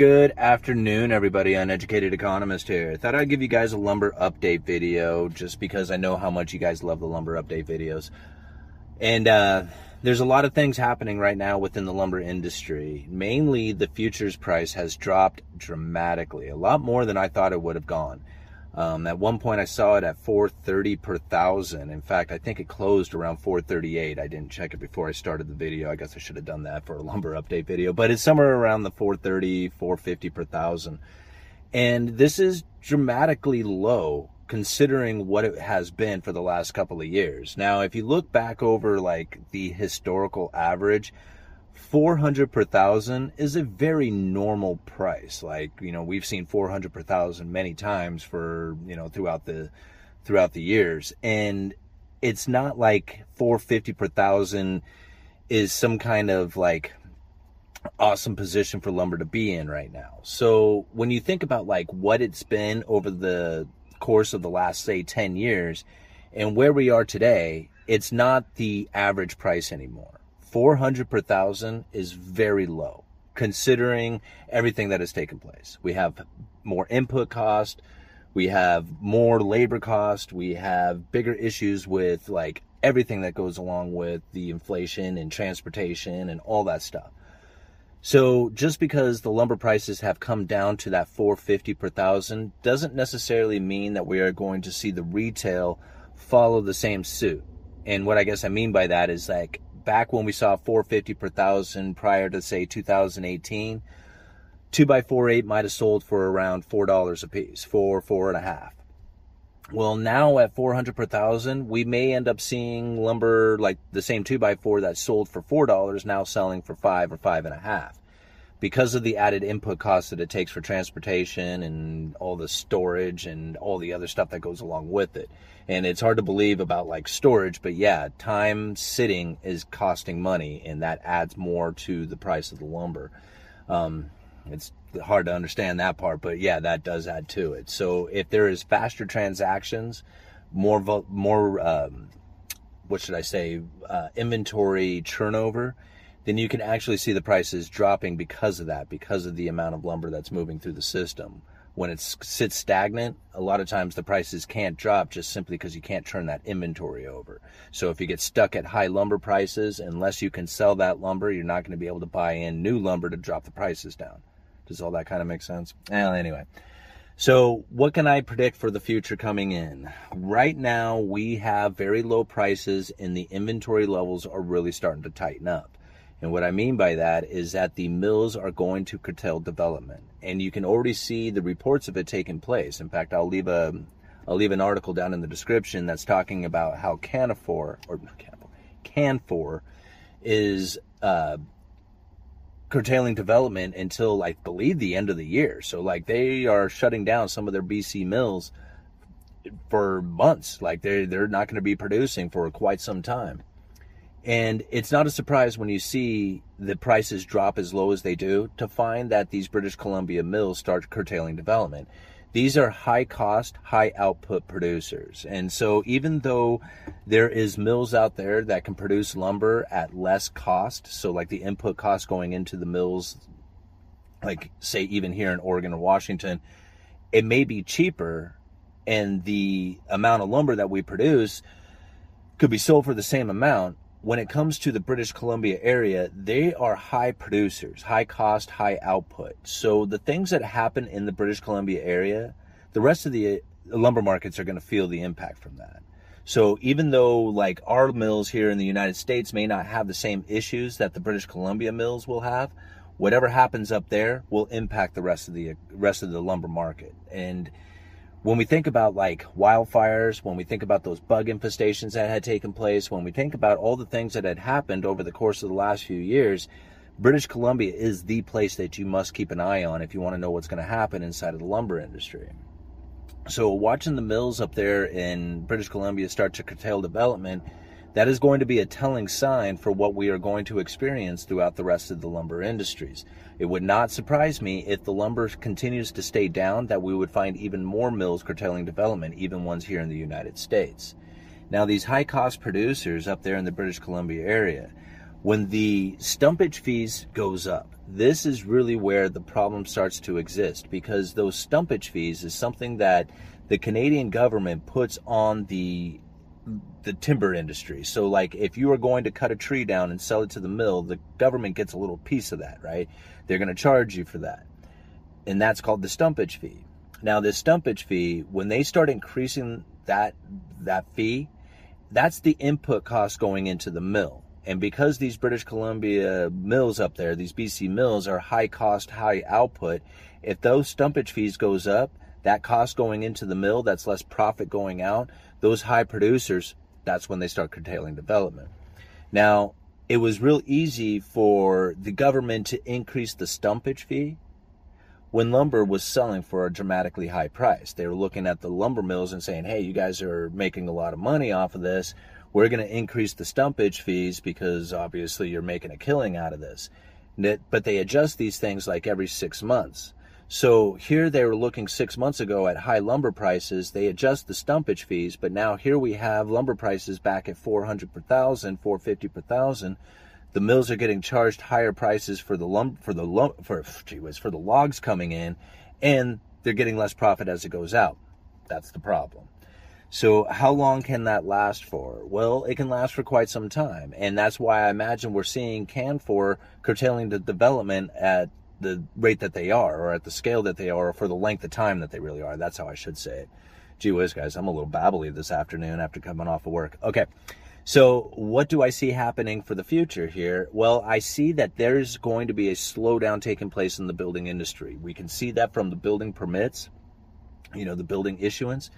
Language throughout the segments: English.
Good afternoon, everybody. Uneducated Economist here. Thought I'd give you guys a lumber update video just because I know how much you guys love the lumber update videos. And uh, there's a lot of things happening right now within the lumber industry. Mainly, the futures price has dropped dramatically, a lot more than I thought it would have gone. Um, at one point, I saw it at 430 per thousand. In fact, I think it closed around 438. I didn't check it before I started the video. I guess I should have done that for a lumber update video, but it's somewhere around the 430, 450 per thousand. And this is dramatically low considering what it has been for the last couple of years. Now, if you look back over like the historical average, 400 per thousand is a very normal price. Like, you know, we've seen 400 per thousand many times for, you know, throughout the throughout the years. And it's not like 450 per thousand is some kind of like awesome position for lumber to be in right now. So, when you think about like what it's been over the course of the last say 10 years and where we are today, it's not the average price anymore 400 per thousand is very low considering everything that has taken place. We have more input cost, we have more labor cost, we have bigger issues with like everything that goes along with the inflation and transportation and all that stuff. So just because the lumber prices have come down to that 450 per thousand doesn't necessarily mean that we are going to see the retail follow the same suit. And what I guess I mean by that is like back when we saw 450 per thousand prior to say 2018, two by four eight might have sold for around four dollars a piece, four, four and a half. Well, now at 400 per thousand, we may end up seeing lumber like the same two by four that sold for four dollars now selling for five or five and a half because of the added input costs that it takes for transportation and all the storage and all the other stuff that goes along with it. And it's hard to believe about like storage, but yeah, time sitting is costing money and that adds more to the price of the lumber. Um, it's hard to understand that part, but yeah, that does add to it. So if there is faster transactions, more, more, um, what should I say, uh, inventory turnover, then you can actually see the prices dropping because of that, because of the amount of lumber that's moving through the system. When it sits stagnant, a lot of times the prices can't drop just simply because you can't turn that inventory over. So if you get stuck at high lumber prices, unless you can sell that lumber, you're not going to be able to buy in new lumber to drop the prices down. Does all that kind of make sense? Well, anyway. So, what can I predict for the future coming in? Right now, we have very low prices and the inventory levels are really starting to tighten up. And what I mean by that is that the mills are going to curtail development. And you can already see the reports of it taking place. In fact, I'll leave a I'll leave an article down in the description that's talking about how Canfor or Canfor, is uh, curtailing development until I believe the end of the year. So like they are shutting down some of their BC mills for months. Like they they're not going to be producing for quite some time. And it's not a surprise when you see the prices drop as low as they do to find that these British Columbia mills start curtailing development. These are high cost, high output producers. And so even though there is mills out there that can produce lumber at less cost, so like the input cost going into the mills, like say even here in Oregon or Washington, it may be cheaper and the amount of lumber that we produce could be sold for the same amount when it comes to the British Columbia area, they are high producers, high cost, high output. So the things that happen in the British Columbia area, the rest of the lumber markets are going to feel the impact from that. So even though like our mills here in the United States may not have the same issues that the British Columbia mills will have, whatever happens up there will impact the rest of the rest of the lumber market. And when we think about like wildfires, when we think about those bug infestations that had taken place, when we think about all the things that had happened over the course of the last few years, British Columbia is the place that you must keep an eye on if you want to know what's going to happen inside of the lumber industry. So, watching the mills up there in British Columbia start to curtail development, that is going to be a telling sign for what we are going to experience throughout the rest of the lumber industries. It would not surprise me if the lumber continues to stay down that we would find even more mills curtailing development, even ones here in the United States. Now, these high cost producers up there in the British Columbia area, when the stumpage fees goes up, this is really where the problem starts to exist because those stumpage fees is something that the Canadian government puts on the the timber industry. So like if you are going to cut a tree down and sell it to the mill, the government gets a little piece of that, right? They're going to charge you for that. And that's called the stumpage fee. Now this stumpage fee, when they start increasing that that fee, that's the input cost going into the mill. And because these British Columbia mills up there, these BC mills are high cost, high output, if those stumpage fees goes up, that cost going into the mill, that's less profit going out, those high producers, that's when they start curtailing development. Now, it was real easy for the government to increase the stumpage fee when lumber was selling for a dramatically high price. They were looking at the lumber mills and saying, hey, you guys are making a lot of money off of this. We're going to increase the stumpage fees because obviously you're making a killing out of this. But they adjust these things like every six months. So here they were looking six months ago at high lumber prices. They adjust the stumpage fees, but now here we have lumber prices back at 400 per thousand, 450 per thousand. The mills are getting charged higher prices for the lumber for the lum, for gee whiz, for the logs coming in, and they're getting less profit as it goes out. That's the problem. So how long can that last for? Well, it can last for quite some time, and that's why I imagine we're seeing Canfor curtailing the development at the rate that they are, or at the scale that they are, or for the length of time that they really are. That's how I should say it. Gee whiz, guys, I'm a little babbly this afternoon after coming off of work. Okay. So, what do I see happening for the future here? Well, I see that there's going to be a slowdown taking place in the building industry. We can see that from the building permits, you know, the building issuance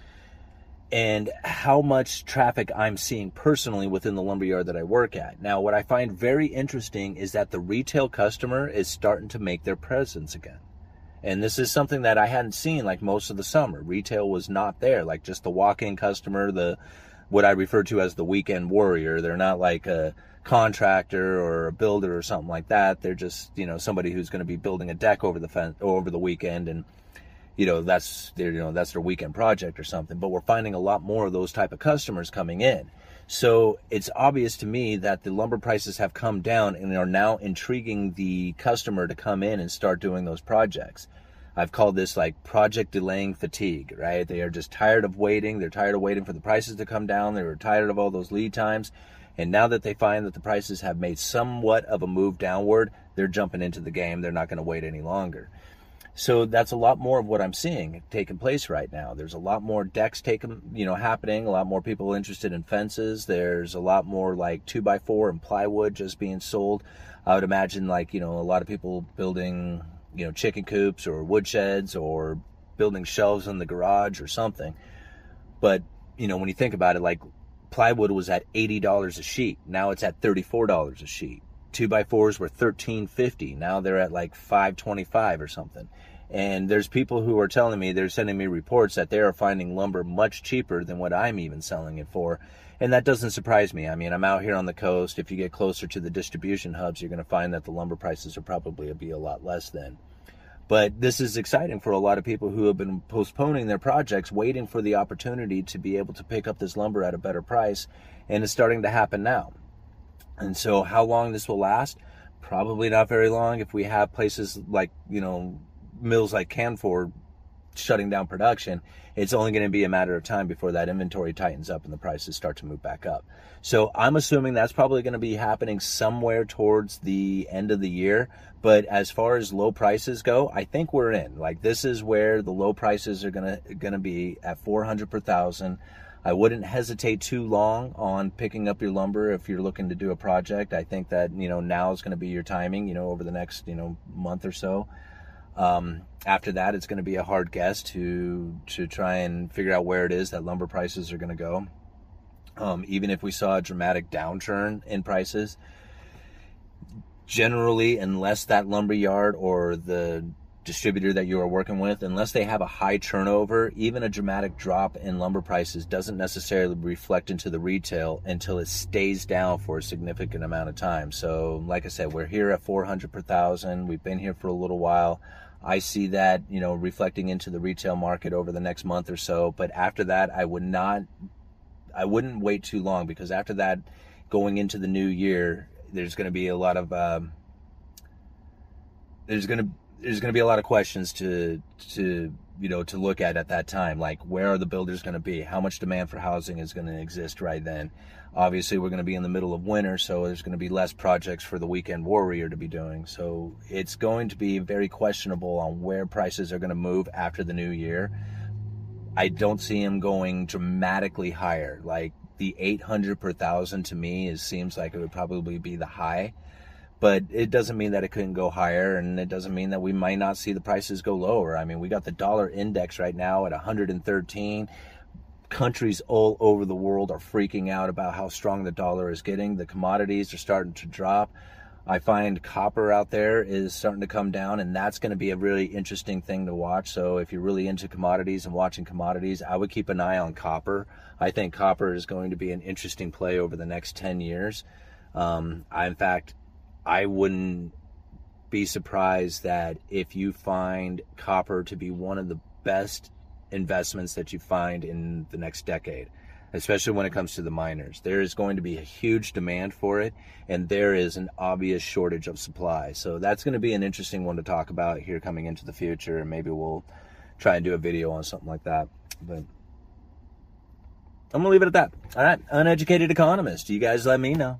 and how much traffic I'm seeing personally within the lumberyard that I work at. Now, what I find very interesting is that the retail customer is starting to make their presence again. And this is something that I hadn't seen like most of the summer. Retail was not there, like just the walk-in customer, the what I refer to as the weekend warrior. They're not like a contractor or a builder or something like that. They're just, you know, somebody who's going to be building a deck over the over the weekend and you know that's their you know that's their weekend project or something but we're finding a lot more of those type of customers coming in. So it's obvious to me that the lumber prices have come down and are now intriguing the customer to come in and start doing those projects. I've called this like project delaying fatigue right? They are just tired of waiting. They're tired of waiting for the prices to come down. They're tired of all those lead times. And now that they find that the prices have made somewhat of a move downward they're jumping into the game. They're not going to wait any longer so that's a lot more of what I'm seeing taking place right now. There's a lot more decks taking, you know, happening. A lot more people interested in fences. There's a lot more like two by four and plywood just being sold. I would imagine like you know a lot of people building, you know, chicken coops or wood sheds or building shelves in the garage or something. But you know when you think about it, like plywood was at eighty dollars a sheet. Now it's at thirty four dollars a sheet two by fours were 1350 now they're at like 525 or something. And there's people who are telling me they're sending me reports that they are finding lumber much cheaper than what i'm even selling it for. And that doesn't surprise me. I mean i'm out here on the coast. If you get closer to the distribution hubs you're going to find that the lumber prices are probably be a lot less then. But this is exciting for a lot of people who have been postponing their projects waiting for the opportunity to be able to pick up this lumber at a better price and it's starting to happen now and so, how long this will last? Probably not very long. If we have places like, you know, mills like Canfor shutting down production, it's only going to be a matter of time before that inventory tightens up and the prices start to move back up. So I'm assuming that's probably going to be happening somewhere towards the end of the year. But as far as low prices go, I think we're in. Like this is where the low prices are going to going to be at 400 per thousand. I wouldn't hesitate too long on picking up your lumber if you're looking to do a project. I think that, you know, now is going to be your timing, you know, over the next, you know, month or so. Um, after that, it's going to be a hard guess to, to try and figure out where it is that lumber prices are going to go. Um, even if we saw a dramatic downturn in prices, generally, unless that lumber yard or the distributor that you are working with, unless they have a high turnover, even a dramatic drop in lumber prices doesn't necessarily reflect into the retail until it stays down for a significant amount of time. So, like I said, we're here at 400 per thousand. We've been here for a little while. I see that, you know, reflecting into the retail market over the next month or so. But after that, I would not, I wouldn't wait too long because after that, going into the new year, there's going to be a lot of, um, there's going to there's going to be a lot of questions to to you know to look at at that time. Like where are the builders going to be? How much demand for housing is going to exist right then? Obviously we're going to be in the middle of winter so there's going to be less projects for the weekend warrior to be doing. So it's going to be very questionable on where prices are going to move after the new year. I don't see them going dramatically higher. Like the 800 per thousand to me is seems like it would probably be the high but it doesn't mean that it couldn't go higher and it doesn't mean that we might not see the prices go lower. I mean we got the dollar index right now at 113 countries all over the world are freaking out about how strong the dollar is getting. The commodities are starting to drop. I find copper out there is starting to come down and that's going to be a really interesting thing to watch. So if you're really into commodities and watching commodities i would keep an eye on copper. I think copper is going to be an interesting play over the next 10 years. Um, I, in fact I wouldn't be surprised that if you find copper to be one of the best investments that you find in the next decade, especially when it comes to the miners. There is going to be a huge demand for it, and there is an obvious shortage of supply. So that's going to be an interesting one to talk about here coming into the future, and maybe we'll try and do a video on something like that. But I'm going to leave it at that. All right, uneducated economist. You guys let me know.